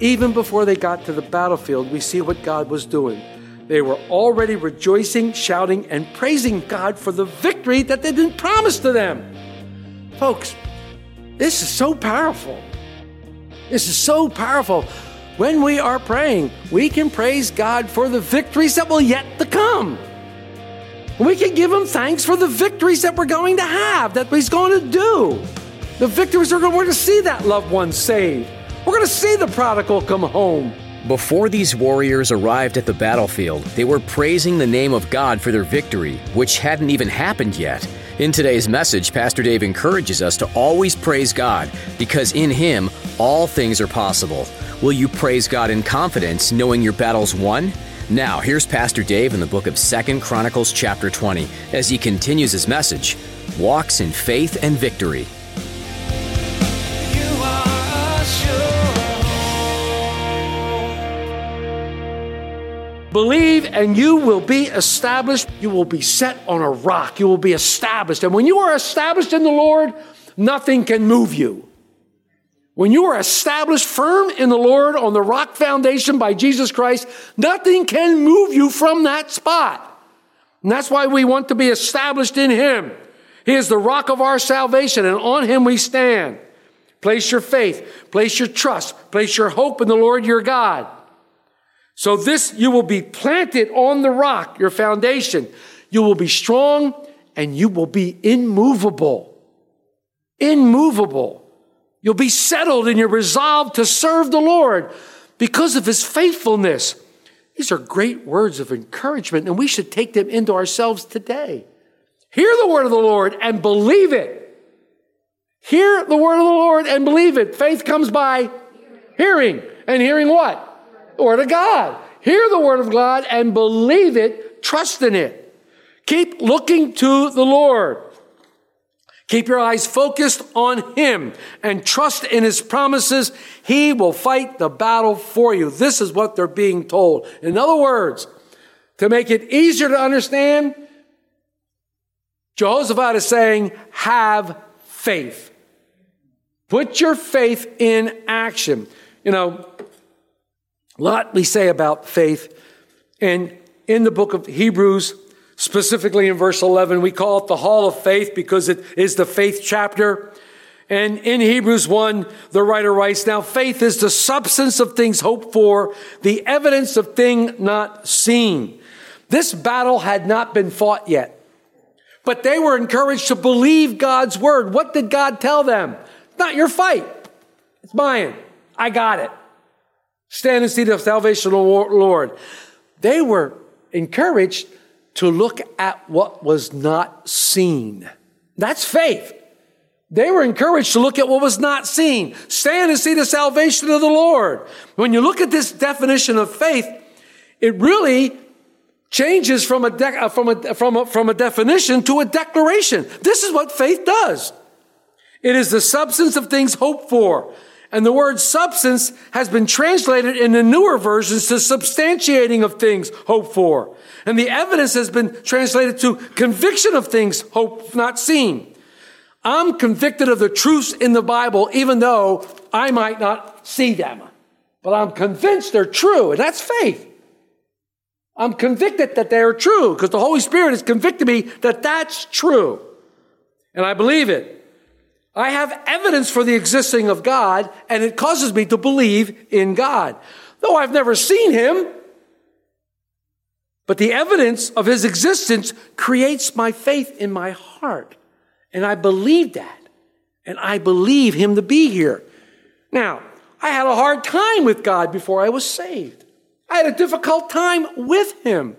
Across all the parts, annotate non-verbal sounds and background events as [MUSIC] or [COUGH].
Even before they got to the battlefield, we see what God was doing. They were already rejoicing, shouting, and praising God for the victory that had been promised to them. Folks, this is so powerful. This is so powerful. When we are praying, we can praise God for the victories that will yet to come. We can give Him thanks for the victories that we're going to have, that He's going to do. The victories are going, we're going to see that loved one saved. We're going to see the prodigal come home. Before these warriors arrived at the battlefield, they were praising the name of God for their victory, which hadn't even happened yet. In today's message, Pastor Dave encourages us to always praise God because in Him all things are possible. Will you praise God in confidence, knowing your battle's won? Now, here's Pastor Dave in the book of 2nd Chronicles chapter 20 as he continues his message, Walks in Faith and Victory. Believe and you will be established. You will be set on a rock. You will be established. And when you are established in the Lord, nothing can move you. When you are established firm in the Lord on the rock foundation by Jesus Christ, nothing can move you from that spot. And that's why we want to be established in Him. He is the rock of our salvation, and on Him we stand. Place your faith, place your trust, place your hope in the Lord your God. So this, you will be planted on the rock, your foundation. You will be strong and you will be immovable. Immovable. You'll be settled in your resolve to serve the Lord because of his faithfulness. These are great words of encouragement and we should take them into ourselves today. Hear the word of the Lord and believe it. Hear the word of the Lord and believe it. Faith comes by hearing. And hearing what? Word of God. Hear the word of God and believe it. Trust in it. Keep looking to the Lord. Keep your eyes focused on Him and trust in His promises. He will fight the battle for you. This is what they're being told. In other words, to make it easier to understand, Jehoshaphat is saying, have faith. Put your faith in action. You know, lot we say about faith. And in the book of Hebrews, specifically in verse 11, we call it the hall of faith because it is the faith chapter. And in Hebrews 1, the writer writes, Now faith is the substance of things hoped for, the evidence of thing not seen. This battle had not been fought yet, but they were encouraged to believe God's word. What did God tell them? It's not your fight. It's mine. I got it. Stand and see the salvation of the Lord. They were encouraged to look at what was not seen. That's faith. They were encouraged to look at what was not seen. Stand and see the salvation of the Lord. When you look at this definition of faith, it really changes from a, de- uh, from a, from a, from a definition to a declaration. This is what faith does. It is the substance of things hoped for. And the word substance has been translated in the newer versions to substantiating of things hoped for. And the evidence has been translated to conviction of things hoped not seen. I'm convicted of the truths in the Bible, even though I might not see them. But I'm convinced they're true, and that's faith. I'm convicted that they're true because the Holy Spirit has convicted me that that's true. And I believe it. I have evidence for the existing of God, and it causes me to believe in God. Though I've never seen him, but the evidence of his existence creates my faith in my heart. And I believe that. And I believe him to be here. Now, I had a hard time with God before I was saved. I had a difficult time with him.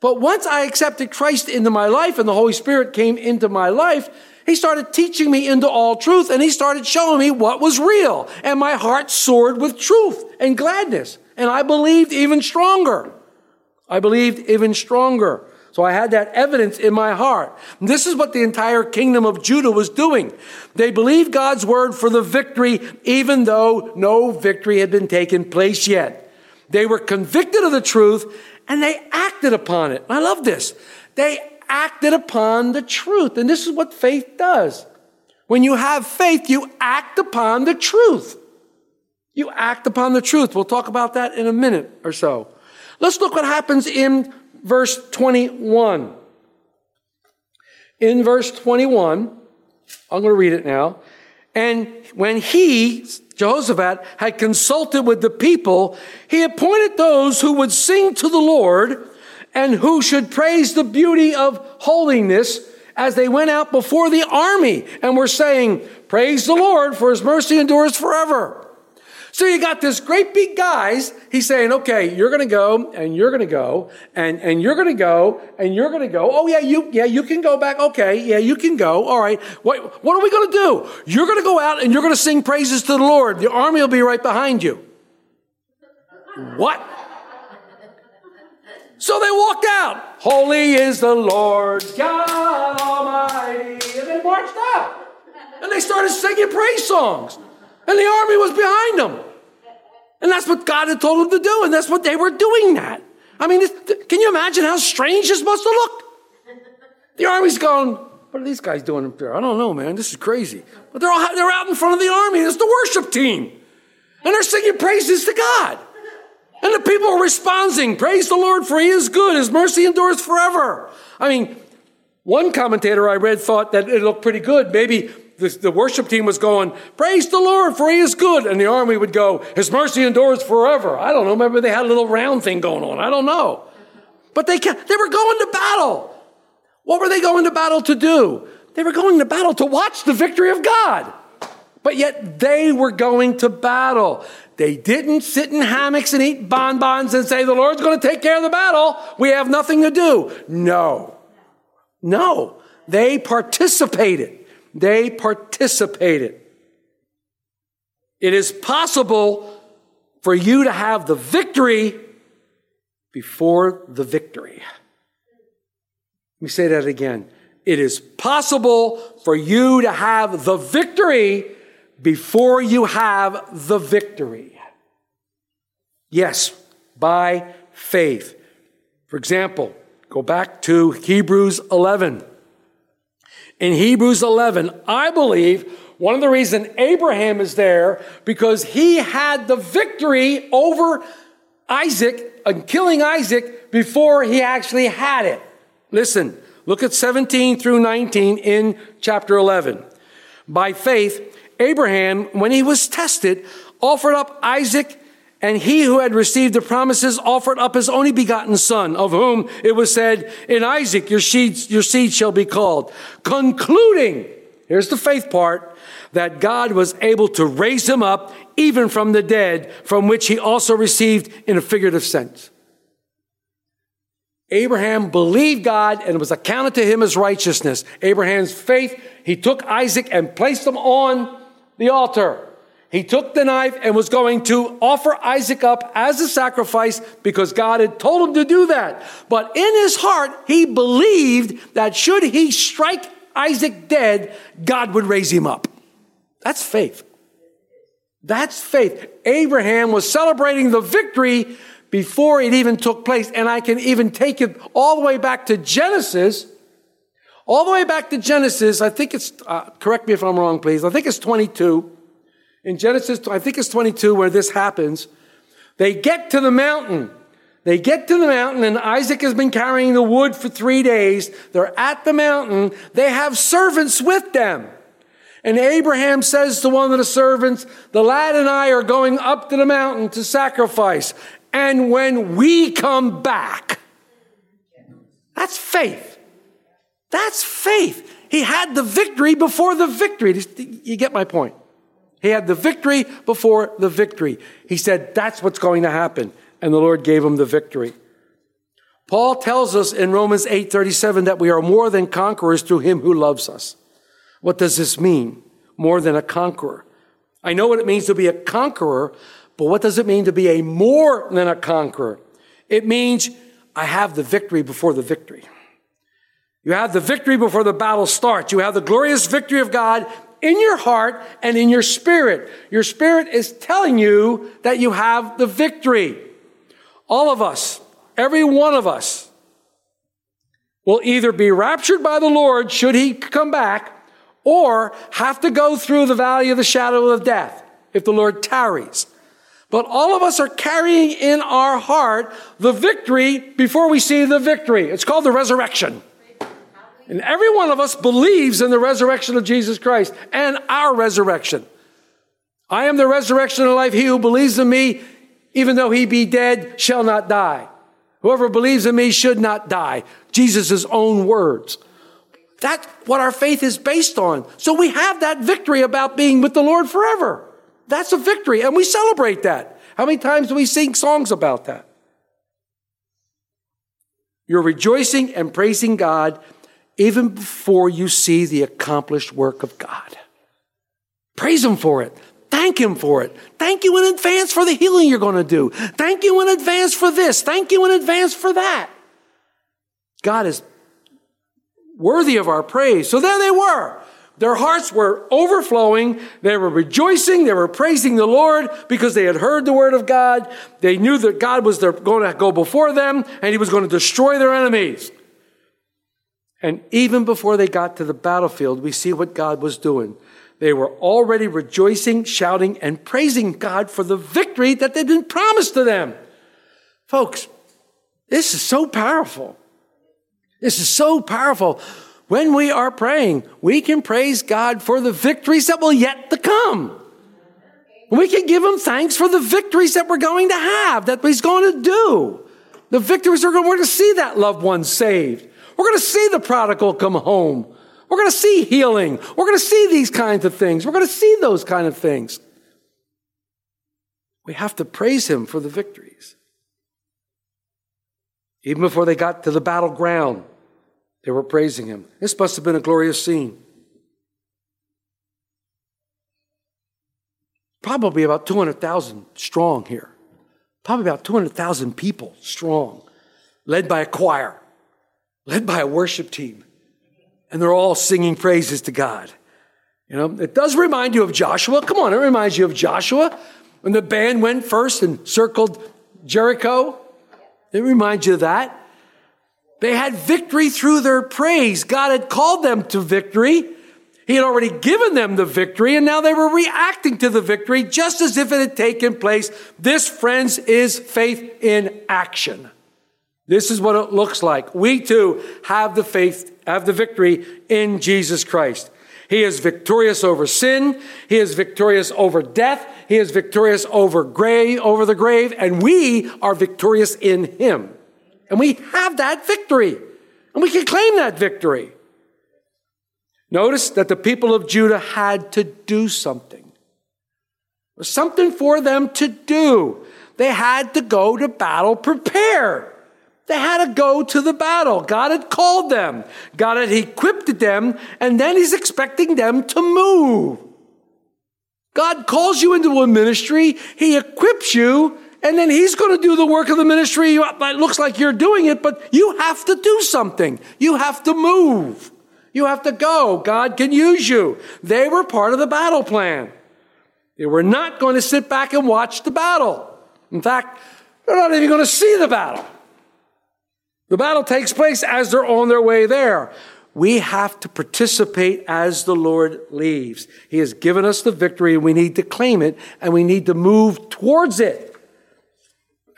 But once I accepted Christ into my life and the Holy Spirit came into my life, he started teaching me into all truth and he started showing me what was real. And my heart soared with truth and gladness. And I believed even stronger. I believed even stronger. So I had that evidence in my heart. And this is what the entire kingdom of Judah was doing. They believed God's word for the victory, even though no victory had been taken place yet. They were convicted of the truth and they acted upon it. I love this. They acted upon the truth. And this is what faith does. When you have faith, you act upon the truth. You act upon the truth. We'll talk about that in a minute or so. Let's look what happens in verse 21. In verse 21, I'm going to read it now. And when he, Jehoshaphat, had consulted with the people, he appointed those who would sing to the Lord and who should praise the beauty of holiness as they went out before the army and were saying, Praise the Lord, for his mercy endures forever. So you got this great big guys. He's saying, okay, you're going to go and you're going to go and, and you're going to go and you're going to go. Oh yeah, you, yeah, you can go back. Okay. Yeah, you can go. All right. What, what are we going to do? You're going to go out and you're going to sing praises to the Lord. The army will be right behind you. What? So they walked out. Holy is the Lord God Almighty. And they marched out. And they started singing praise songs. And the army was behind them. And that's what God had told them to do. And that's what they were doing that. I mean, this, can you imagine how strange this must have looked? [LAUGHS] The army's going, what are these guys doing up there? I don't know, man. This is crazy. But they're all, they're out in front of the army. It's the worship team. And they're singing praises to God. And the people are responding, praise the Lord for he is good. His mercy endures forever. I mean, one commentator I read thought that it looked pretty good. Maybe the, the, worship team was going, praise the Lord for he is good. And the army would go, his mercy endures forever. I don't know. Maybe they had a little round thing going on. I don't know. But they, they were going to battle. What were they going to battle to do? They were going to battle to watch the victory of God. But yet they were going to battle. They didn't sit in hammocks and eat bonbons and say, the Lord's going to take care of the battle. We have nothing to do. No. No. They participated. They participated. It is possible for you to have the victory before the victory. Let me say that again. It is possible for you to have the victory before you have the victory. Yes, by faith. For example, go back to Hebrews 11 in Hebrews 11, I believe one of the reasons Abraham is there because he had the victory over Isaac and killing Isaac before he actually had it. Listen, look at 17 through 19 in chapter 11. By faith, Abraham, when he was tested, offered up Isaac and he who had received the promises offered up his only begotten son, of whom it was said, in Isaac your seed, your seed shall be called. Concluding, here's the faith part, that God was able to raise him up even from the dead, from which he also received in a figurative sense. Abraham believed God and it was accounted to him as righteousness. Abraham's faith, he took Isaac and placed him on the altar. He took the knife and was going to offer Isaac up as a sacrifice because God had told him to do that. But in his heart, he believed that should he strike Isaac dead, God would raise him up. That's faith. That's faith. Abraham was celebrating the victory before it even took place. And I can even take it all the way back to Genesis. All the way back to Genesis. I think it's, uh, correct me if I'm wrong, please. I think it's 22 in Genesis, I think it's 22 where this happens. They get to the mountain. They get to the mountain and Isaac has been carrying the wood for three days. They're at the mountain. They have servants with them. And Abraham says to one of the servants, the lad and I are going up to the mountain to sacrifice. And when we come back, that's faith. That's faith. He had the victory before the victory. You get my point. He had the victory before the victory. He said, That's what's going to happen. And the Lord gave him the victory. Paul tells us in Romans 8:37 that we are more than conquerors through him who loves us. What does this mean? More than a conqueror. I know what it means to be a conqueror, but what does it mean to be a more than a conqueror? It means I have the victory before the victory. You have the victory before the battle starts. You have the glorious victory of God in your heart and in your spirit. Your spirit is telling you that you have the victory. All of us, every one of us, will either be raptured by the Lord should he come back or have to go through the valley of the shadow of death if the Lord tarries. But all of us are carrying in our heart the victory before we see the victory. It's called the resurrection. And every one of us believes in the resurrection of Jesus Christ and our resurrection. I am the resurrection and life. He who believes in me, even though he be dead, shall not die. Whoever believes in me should not die. Jesus' own words. That's what our faith is based on. So we have that victory about being with the Lord forever. That's a victory, and we celebrate that. How many times do we sing songs about that? You're rejoicing and praising God even before you see the accomplished work of God. Praise Him for it. Thank Him for it. Thank you in advance for the healing you're going to do. Thank you in advance for this. Thank you in advance for that. God is worthy of our praise. So there they were. Their hearts were overflowing. They were rejoicing. They were praising the Lord because they had heard the word of God. They knew that God was going to go before them and He was going to destroy their enemies. And even before they got to the battlefield, we see what God was doing. They were already rejoicing, shouting, and praising God for the victory that had been promised to them. Folks, this is so powerful. This is so powerful. When we are praying, we can praise God for the victories that will yet to come. We can give Him thanks for the victories that we're going to have, that He's going to do. The victories we're going to see that loved one saved. We're going to see the prodigal come home. We're going to see healing. We're going to see these kinds of things. We're going to see those kind of things. We have to praise him for the victories. Even before they got to the battleground, they were praising him. This must have been a glorious scene. Probably about 200,000 strong here. Probably about 200,000 people strong, led by a choir led by a worship team. And they're all singing praises to God. You know, it does remind you of Joshua. Come on, it reminds you of Joshua when the band went first and circled Jericho. It reminds you of that. They had victory through their praise. God had called them to victory. He had already given them the victory, and now they were reacting to the victory just as if it had taken place. This, friends, is faith in action. This is what it looks like. We too have the faith, have the victory in Jesus Christ. He is victorious over sin. He is victorious over death. He is victorious over grave, over the grave, and we are victorious in him. And we have that victory. And we can claim that victory. Notice that the people of Judah had to do something. Something for them to do. They had to go to battle prepared. They had to go to the battle. God had called them. God had equipped them, and then He's expecting them to move. God calls you into a ministry, He equips you, and then He's going to do the work of the ministry. It looks like you're doing it, but you have to do something. You have to move. You have to go. God can use you. They were part of the battle plan. They were not going to sit back and watch the battle. In fact, they're not even going to see the battle. The battle takes place as they're on their way there. We have to participate as the Lord leaves. He has given us the victory and we need to claim it and we need to move towards it.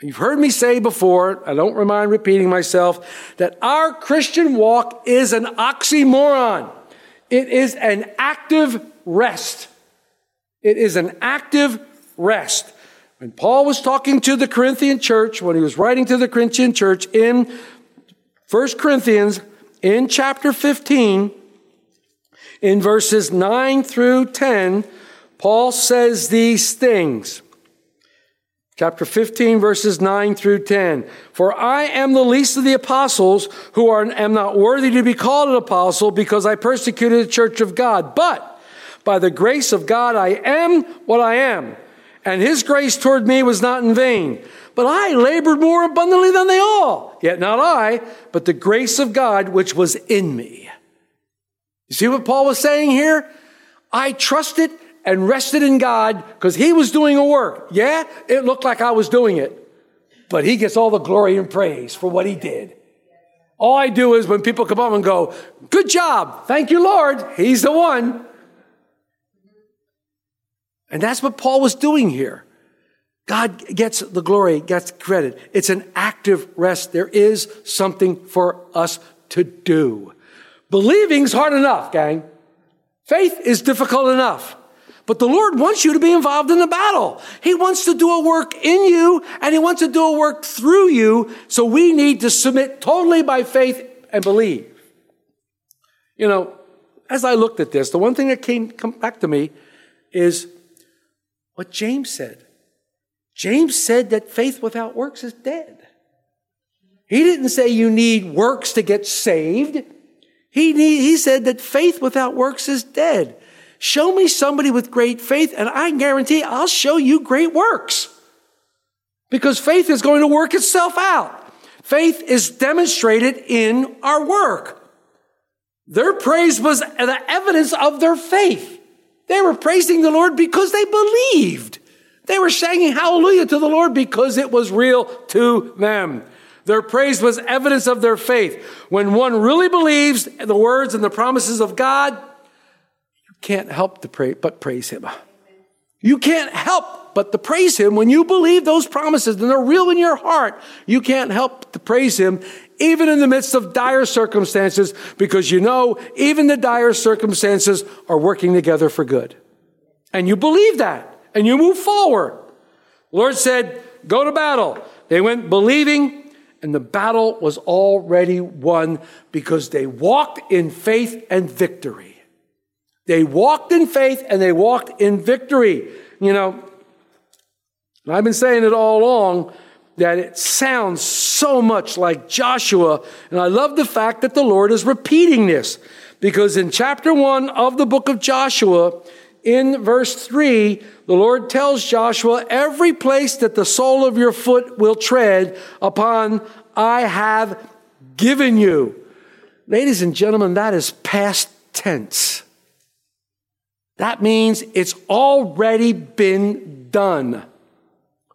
You've heard me say before, I don't mind repeating myself, that our Christian walk is an oxymoron. It is an active rest. It is an active rest. When Paul was talking to the Corinthian church, when he was writing to the Corinthian church in 1 Corinthians in chapter 15, in verses 9 through 10, Paul says these things. chapter 15, verses 9 through 10. For I am the least of the apostles who are, am not worthy to be called an apostle because I persecuted the church of God. But by the grace of God, I am what I am. And his grace toward me was not in vain. But I labored more abundantly than they all. Yet not I, but the grace of God which was in me. You see what Paul was saying here? I trusted and rested in God because he was doing a work. Yeah, it looked like I was doing it, but he gets all the glory and praise for what he did. All I do is when people come up and go, good job. Thank you, Lord. He's the one. And that's what Paul was doing here. God gets the glory, gets credit. It's an active rest. There is something for us to do. Believing's hard enough, gang. Faith is difficult enough. But the Lord wants you to be involved in the battle. He wants to do a work in you and He wants to do a work through you. So we need to submit totally by faith and believe. You know, as I looked at this, the one thing that came back to me is what James said. James said that faith without works is dead. He didn't say you need works to get saved. He, need, he said that faith without works is dead. Show me somebody with great faith, and I guarantee I'll show you great works. Because faith is going to work itself out. Faith is demonstrated in our work. Their praise was the evidence of their faith. They were praising the Lord because they believed. They were singing hallelujah to the Lord because it was real to them. Their praise was evidence of their faith. When one really believes the words and the promises of God, you can't help to pray, but praise Him. You can't help but to praise Him when you believe those promises and they're real in your heart. You can't help to praise Him even in the midst of dire circumstances because you know even the dire circumstances are working together for good. And you believe that and you move forward. The Lord said, go to battle. They went believing and the battle was already won because they walked in faith and victory. They walked in faith and they walked in victory. You know, I've been saying it all along that it sounds so much like Joshua. And I love the fact that the Lord is repeating this because in chapter one of the book of Joshua, in verse 3, the Lord tells Joshua, Every place that the sole of your foot will tread upon, I have given you. Ladies and gentlemen, that is past tense. That means it's already been done.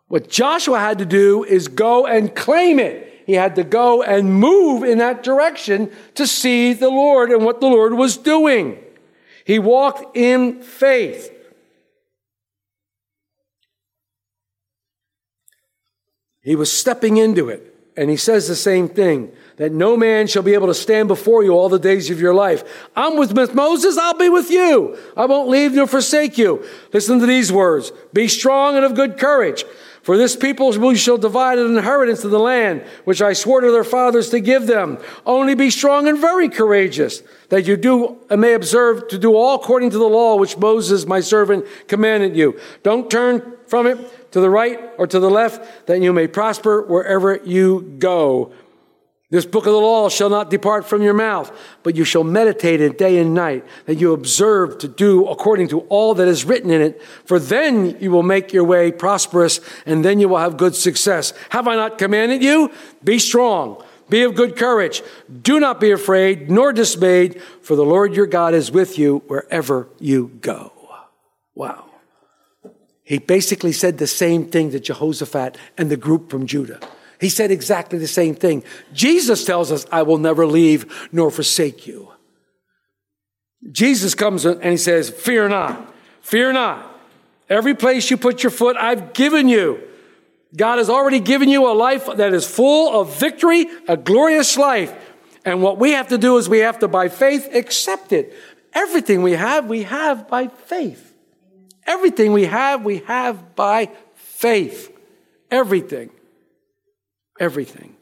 What Joshua had to do is go and claim it. He had to go and move in that direction to see the Lord and what the Lord was doing. He walked in faith. He was stepping into it. And he says the same thing that no man shall be able to stand before you all the days of your life. I'm with Moses, I'll be with you. I won't leave nor forsake you. Listen to these words Be strong and of good courage. For this people we shall divide an inheritance of the land, which I swore to their fathers to give them. Only be strong and very courageous, that you do and may observe to do all according to the law which Moses, my servant, commanded you. Don't turn from it to the right or to the left, that you may prosper wherever you go. This book of the law shall not depart from your mouth, but you shall meditate it day and night, that you observe to do according to all that is written in it. For then you will make your way prosperous, and then you will have good success. Have I not commanded you? Be strong. Be of good courage. Do not be afraid nor dismayed, for the Lord your God is with you wherever you go. Wow. He basically said the same thing to Jehoshaphat and the group from Judah. He said exactly the same thing. Jesus tells us, I will never leave nor forsake you. Jesus comes and he says, Fear not, fear not. Every place you put your foot, I've given you. God has already given you a life that is full of victory, a glorious life. And what we have to do is we have to, by faith, accept it. Everything we have, we have by faith. Everything we have, we have by faith. Everything. Everything.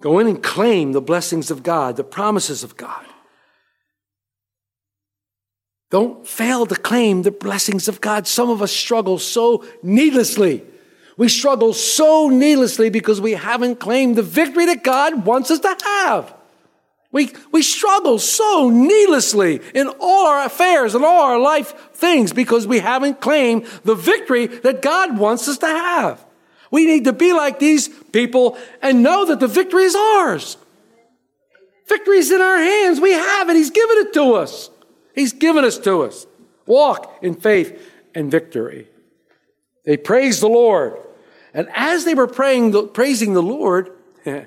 Go in and claim the blessings of God, the promises of God. Don't fail to claim the blessings of God. Some of us struggle so needlessly. We struggle so needlessly because we haven't claimed the victory that God wants us to have. We, we struggle so needlessly in all our affairs and all our life things because we haven't claimed the victory that God wants us to have. We need to be like these people and know that the victory is ours. Victory is in our hands. We have it. He's given it to us. He's given us to us. Walk in faith and victory. They praised the Lord. And as they were praying, praising the Lord, [LAUGHS] the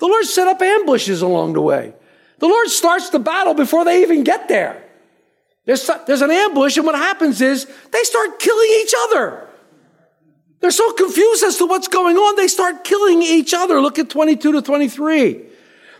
Lord set up ambushes along the way. The Lord starts the battle before they even get there. There's, there's an ambush, and what happens is they start killing each other. They're so confused as to what's going on, they start killing each other. Look at 22 to 23.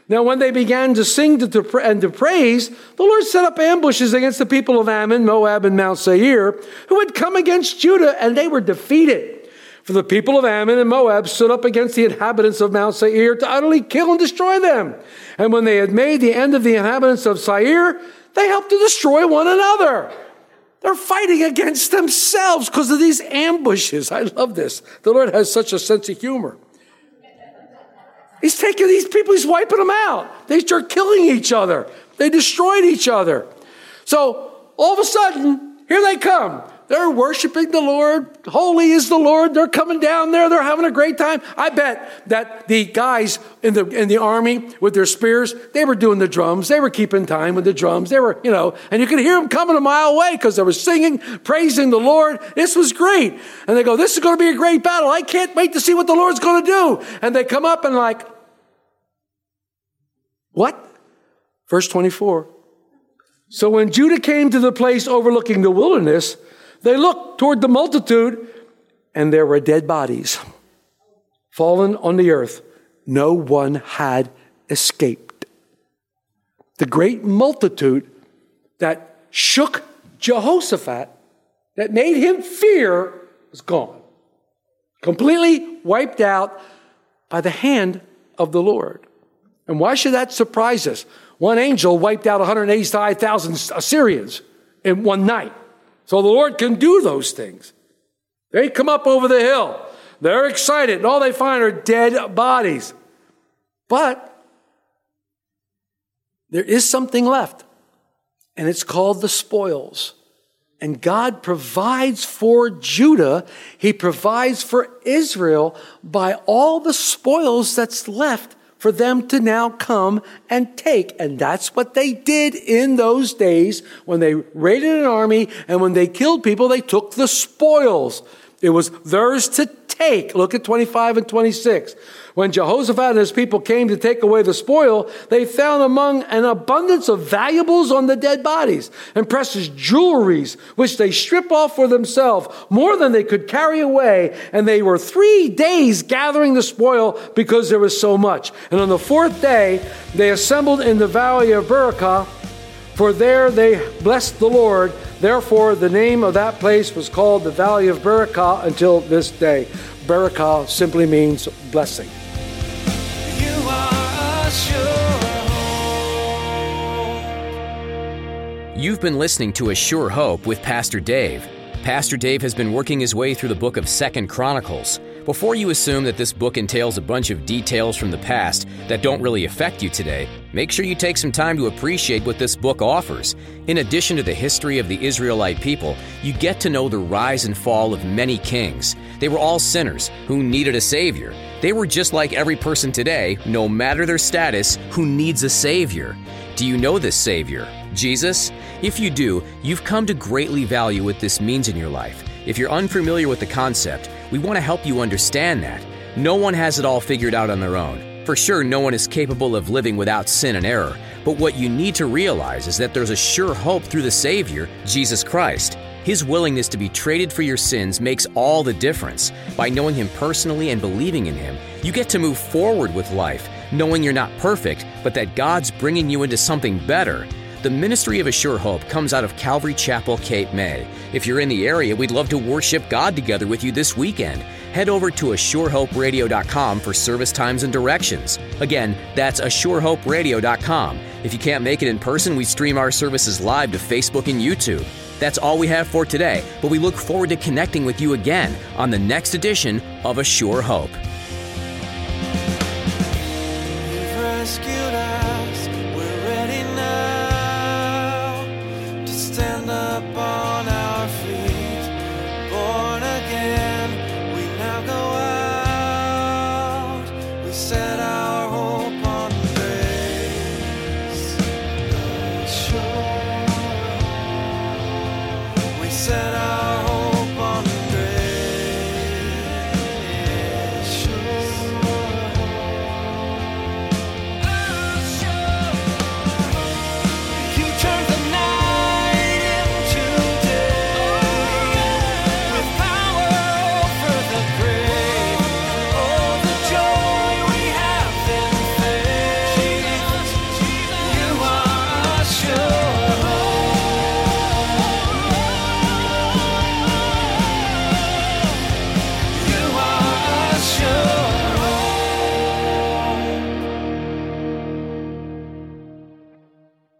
Now, when they began to sing and to praise, the Lord set up ambushes against the people of Ammon, Moab, and Mount Seir, who had come against Judah, and they were defeated. For the people of Ammon and Moab stood up against the inhabitants of Mount Seir to utterly kill and destroy them. And when they had made the end of the inhabitants of Seir, they helped to destroy one another. They're fighting against themselves because of these ambushes. I love this. The Lord has such a sense of humor. He's taking these people, he's wiping them out. They start killing each other. They destroyed each other. So all of a sudden, here they come. They're worshiping the Lord. Holy is the Lord. They're coming down there. They're having a great time. I bet that the guys in the, in the army with their spears, they were doing the drums. They were keeping time with the drums. They were, you know, and you could hear them coming a mile away because they were singing, praising the Lord. This was great. And they go, this is going to be a great battle. I can't wait to see what the Lord's going to do. And they come up and like, what? Verse 24. So when Judah came to the place overlooking the wilderness, they looked toward the multitude, and there were dead bodies fallen on the earth. No one had escaped. The great multitude that shook Jehoshaphat, that made him fear, was gone. Completely wiped out by the hand of the Lord. And why should that surprise us? One angel wiped out 185,000 Assyrians in one night. So the Lord can do those things. They come up over the hill. They're excited, and all they find are dead bodies. But there is something left, and it's called the spoils. And God provides for Judah, He provides for Israel by all the spoils that's left for them to now come and take. And that's what they did in those days when they raided an army and when they killed people, they took the spoils. It was theirs to take. Look at 25 and 26. When Jehoshaphat and his people came to take away the spoil, they found among an abundance of valuables on the dead bodies and precious jewelries, which they stripped off for themselves, more than they could carry away. And they were three days gathering the spoil because there was so much. And on the fourth day, they assembled in the valley of Berakah, for there they blessed the Lord. Therefore, the name of that place was called the Valley of Berakah until this day. Berakah simply means blessing. You are a sure hope. You've been listening to A Sure Hope with Pastor Dave. Pastor Dave has been working his way through the book of Second Chronicles. Before you assume that this book entails a bunch of details from the past that don't really affect you today, make sure you take some time to appreciate what this book offers. In addition to the history of the Israelite people, you get to know the rise and fall of many kings. They were all sinners who needed a savior. They were just like every person today, no matter their status, who needs a savior. Do you know this Savior, Jesus? If you do, you've come to greatly value what this means in your life. If you're unfamiliar with the concept, we want to help you understand that. No one has it all figured out on their own. For sure, no one is capable of living without sin and error. But what you need to realize is that there's a sure hope through the Savior, Jesus Christ. His willingness to be traded for your sins makes all the difference. By knowing Him personally and believing in Him, you get to move forward with life, knowing you're not perfect, but that God's bringing you into something better. The ministry of A Sure Hope comes out of Calvary Chapel, Cape May. If you're in the area, we'd love to worship God together with you this weekend. head over to ASureHopeRadio.com for service times and directions. Again, that's ASureHopeRadio.com. If you can't make it in person, we stream our services live to Facebook and YouTube. That's all we have for today, but we look forward to connecting with you again on the next edition of A Sure Hope.